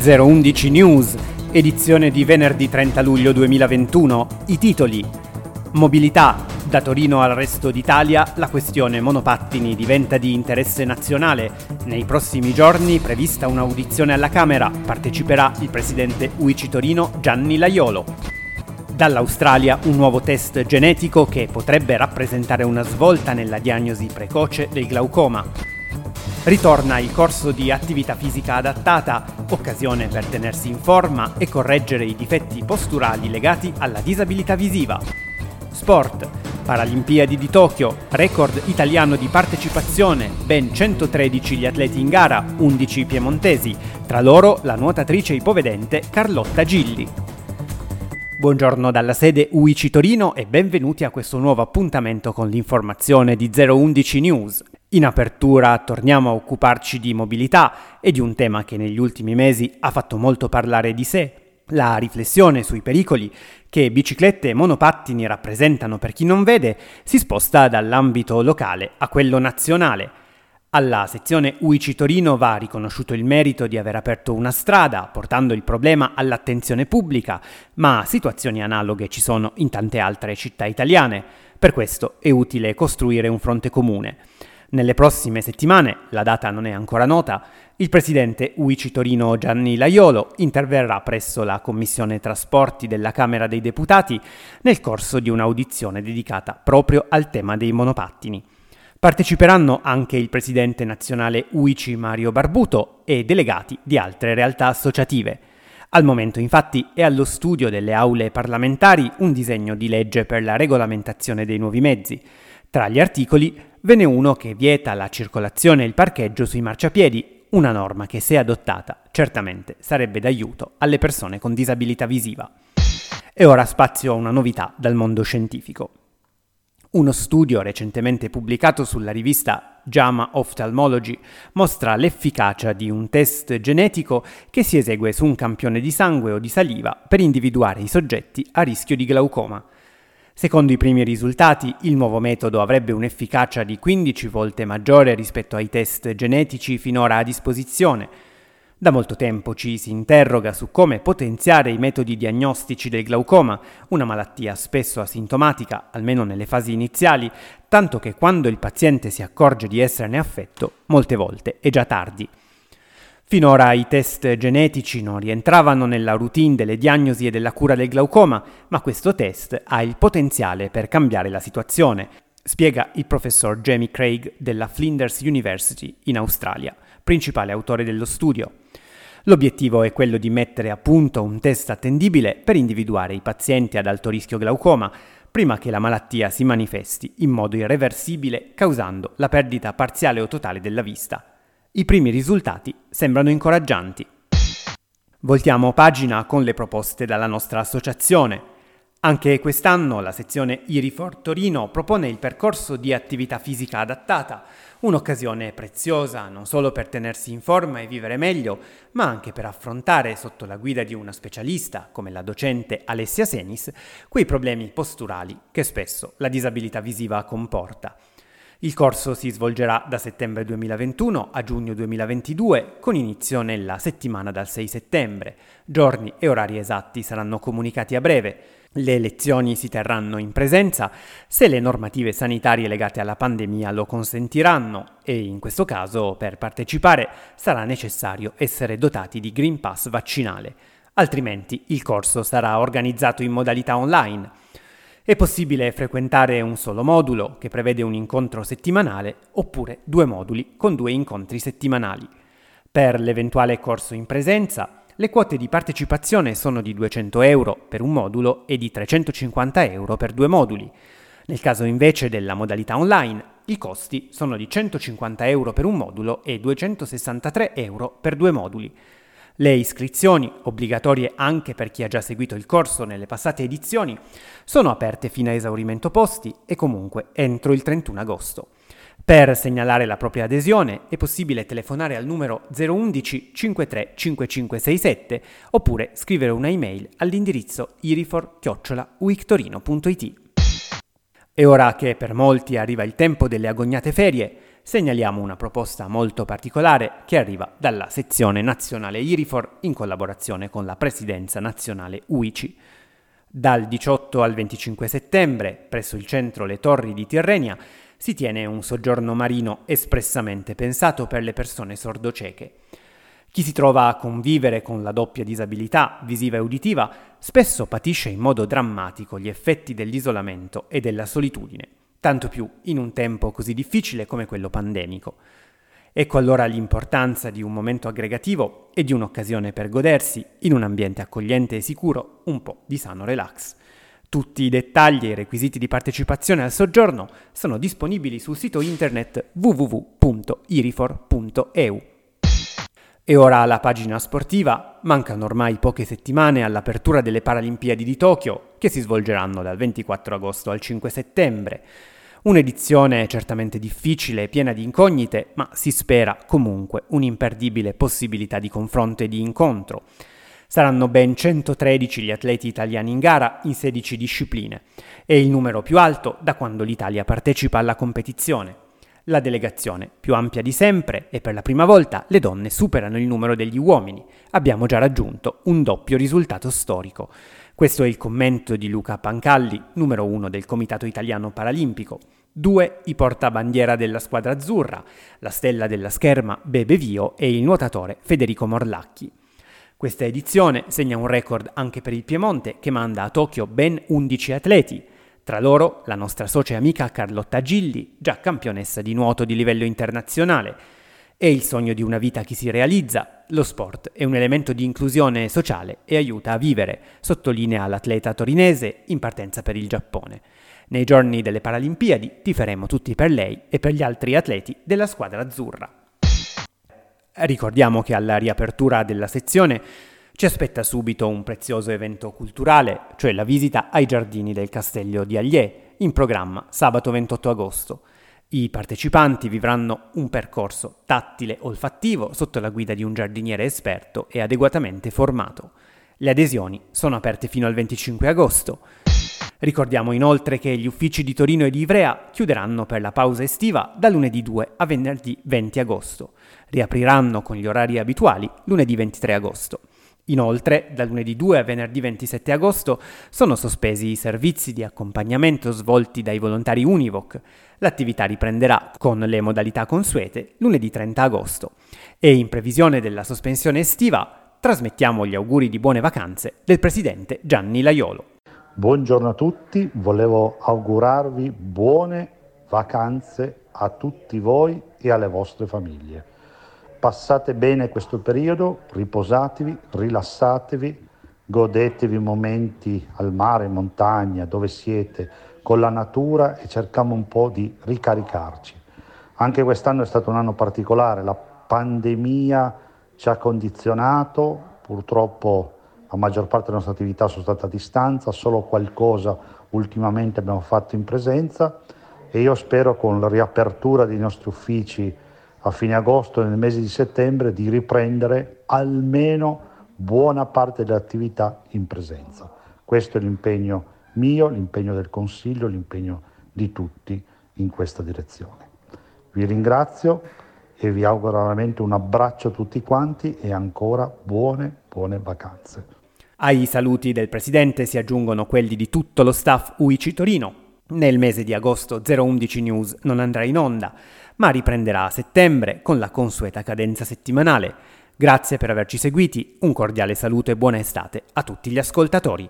011 News, edizione di venerdì 30 luglio 2021. I titoli. Mobilità. Da Torino al resto d'Italia la questione monopattini diventa di interesse nazionale. Nei prossimi giorni prevista un'audizione alla Camera. Parteciperà il presidente UICI Torino Gianni Laiolo. Dall'Australia un nuovo test genetico che potrebbe rappresentare una svolta nella diagnosi precoce del glaucoma. Ritorna il corso di attività fisica adattata, occasione per tenersi in forma e correggere i difetti posturali legati alla disabilità visiva. Sport. Paralimpiadi di Tokyo, record italiano di partecipazione, ben 113 gli atleti in gara, 11 piemontesi, tra loro la nuotatrice ipovedente Carlotta Gilli. Buongiorno dalla sede UICI Torino e benvenuti a questo nuovo appuntamento con l'informazione di 011 News. In apertura torniamo a occuparci di mobilità e di un tema che negli ultimi mesi ha fatto molto parlare di sé, la riflessione sui pericoli che biciclette e monopattini rappresentano per chi non vede si sposta dall'ambito locale a quello nazionale. Alla sezione UICI Torino va riconosciuto il merito di aver aperto una strada, portando il problema all'attenzione pubblica, ma situazioni analoghe ci sono in tante altre città italiane. Per questo è utile costruire un fronte comune. Nelle prossime settimane, la data non è ancora nota, il presidente UICI Torino Gianni Laiolo interverrà presso la Commissione Trasporti della Camera dei Deputati nel corso di un'audizione dedicata proprio al tema dei monopattini. Parteciperanno anche il presidente nazionale UICI Mario Barbuto e delegati di altre realtà associative. Al momento infatti è allo studio delle aule parlamentari un disegno di legge per la regolamentazione dei nuovi mezzi. Tra gli articoli ve n'è uno che vieta la circolazione e il parcheggio sui marciapiedi, una norma che se adottata certamente sarebbe d'aiuto alle persone con disabilità visiva. E ora spazio a una novità dal mondo scientifico. Uno studio recentemente pubblicato sulla rivista JAMA Ophthalmology mostra l'efficacia di un test genetico che si esegue su un campione di sangue o di saliva per individuare i soggetti a rischio di glaucoma. Secondo i primi risultati, il nuovo metodo avrebbe un'efficacia di 15 volte maggiore rispetto ai test genetici finora a disposizione. Da molto tempo ci si interroga su come potenziare i metodi diagnostici del glaucoma, una malattia spesso asintomatica, almeno nelle fasi iniziali, tanto che quando il paziente si accorge di esserne affetto, molte volte è già tardi. Finora i test genetici non rientravano nella routine delle diagnosi e della cura del glaucoma, ma questo test ha il potenziale per cambiare la situazione, spiega il professor Jamie Craig della Flinders University in Australia, principale autore dello studio. L'obiettivo è quello di mettere a punto un test attendibile per individuare i pazienti ad alto rischio glaucoma prima che la malattia si manifesti in modo irreversibile causando la perdita parziale o totale della vista. I primi risultati sembrano incoraggianti. Voltiamo pagina con le proposte dalla nostra associazione. Anche quest'anno la sezione IRIFOR Torino propone il percorso di attività fisica adattata, un'occasione preziosa non solo per tenersi in forma e vivere meglio, ma anche per affrontare sotto la guida di una specialista, come la docente Alessia Senis, quei problemi posturali che spesso la disabilità visiva comporta. Il corso si svolgerà da settembre 2021 a giugno 2022 con inizio nella settimana dal 6 settembre. Giorni e orari esatti saranno comunicati a breve. Le lezioni si terranno in presenza se le normative sanitarie legate alla pandemia lo consentiranno e in questo caso per partecipare sarà necessario essere dotati di Green Pass vaccinale, altrimenti il corso sarà organizzato in modalità online. È possibile frequentare un solo modulo che prevede un incontro settimanale oppure due moduli con due incontri settimanali. Per l'eventuale corso in presenza, le quote di partecipazione sono di 200 euro per un modulo e di 350 euro per due moduli. Nel caso invece della modalità online, i costi sono di 150 euro per un modulo e 263 euro per due moduli. Le iscrizioni, obbligatorie anche per chi ha già seguito il corso nelle passate edizioni, sono aperte fino a esaurimento posti e comunque entro il 31 agosto. Per segnalare la propria adesione è possibile telefonare al numero 011 53 5567 oppure scrivere una email all'indirizzo irifor-uictorino.it. E ora che per molti arriva il tempo delle agognate ferie, segnaliamo una proposta molto particolare che arriva dalla sezione nazionale IRIFOR in collaborazione con la presidenza nazionale UICI. Dal 18 al 25 settembre, presso il centro Le Torri di Tirrenia, si tiene un soggiorno marino espressamente pensato per le persone sordocieche. Chi si trova a convivere con la doppia disabilità visiva e uditiva spesso patisce in modo drammatico gli effetti dell'isolamento e della solitudine tanto più in un tempo così difficile come quello pandemico. Ecco allora l'importanza di un momento aggregativo e di un'occasione per godersi, in un ambiente accogliente e sicuro, un po' di sano relax. Tutti i dettagli e i requisiti di partecipazione al soggiorno sono disponibili sul sito internet www.irifor.eu. E ora alla pagina sportiva, mancano ormai poche settimane all'apertura delle Paralimpiadi di Tokyo, che si svolgeranno dal 24 agosto al 5 settembre. Un'edizione certamente difficile e piena di incognite, ma si spera comunque un'imperdibile possibilità di confronto e di incontro. Saranno ben 113 gli atleti italiani in gara in 16 discipline. È il numero più alto da quando l'Italia partecipa alla competizione. La delegazione, più ampia di sempre, e per la prima volta le donne superano il numero degli uomini. Abbiamo già raggiunto un doppio risultato storico. Questo è il commento di Luca Pancalli, numero uno del Comitato Italiano Paralimpico. Due i portabandiera della squadra azzurra, la stella della scherma Bebe Vio e il nuotatore Federico Morlacchi. Questa edizione segna un record anche per il Piemonte che manda a Tokyo ben 11 atleti, tra loro la nostra socia e amica Carlotta Gilli, già campionessa di nuoto di livello internazionale. È il sogno di una vita che si realizza, lo sport è un elemento di inclusione sociale e aiuta a vivere, sottolinea l'atleta torinese in partenza per il Giappone. Nei giorni delle Paralimpiadi tiferemo tutti per lei e per gli altri atleti della squadra azzurra. Ricordiamo che alla riapertura della sezione ci aspetta subito un prezioso evento culturale, cioè la visita ai giardini del castello di Allier, in programma sabato 28 agosto. I partecipanti vivranno un percorso tattile olfattivo sotto la guida di un giardiniere esperto e adeguatamente formato. Le adesioni sono aperte fino al 25 agosto. Ricordiamo inoltre che gli uffici di Torino e di Ivrea chiuderanno per la pausa estiva da lunedì 2 a venerdì 20 agosto. Riapriranno con gli orari abituali lunedì 23 agosto. Inoltre, da lunedì 2 a venerdì 27 agosto sono sospesi i servizi di accompagnamento svolti dai volontari Univoc. L'attività riprenderà con le modalità consuete lunedì 30 agosto. E in previsione della sospensione estiva, trasmettiamo gli auguri di buone vacanze del presidente Gianni Laiolo. Buongiorno a tutti, volevo augurarvi buone vacanze a tutti voi e alle vostre famiglie. Passate bene questo periodo, riposatevi, rilassatevi, godetevi momenti al mare, in montagna, dove siete, con la natura e cerchiamo un po' di ricaricarci. Anche quest'anno è stato un anno particolare, la pandemia ci ha condizionato, purtroppo la maggior parte delle nostre attività sono state a distanza, solo qualcosa ultimamente abbiamo fatto in presenza e io spero con la riapertura dei nostri uffici a fine agosto nel mese di settembre di riprendere almeno buona parte delle attività in presenza. Questo è l'impegno mio, l'impegno del Consiglio, l'impegno di tutti in questa direzione. Vi ringrazio e vi auguro veramente un abbraccio a tutti quanti e ancora buone, buone vacanze. Ai saluti del Presidente si aggiungono quelli di tutto lo staff UICI Torino. Nel mese di agosto 011 News non andrà in onda, ma riprenderà a settembre con la consueta cadenza settimanale. Grazie per averci seguiti, un cordiale saluto e buona estate a tutti gli ascoltatori.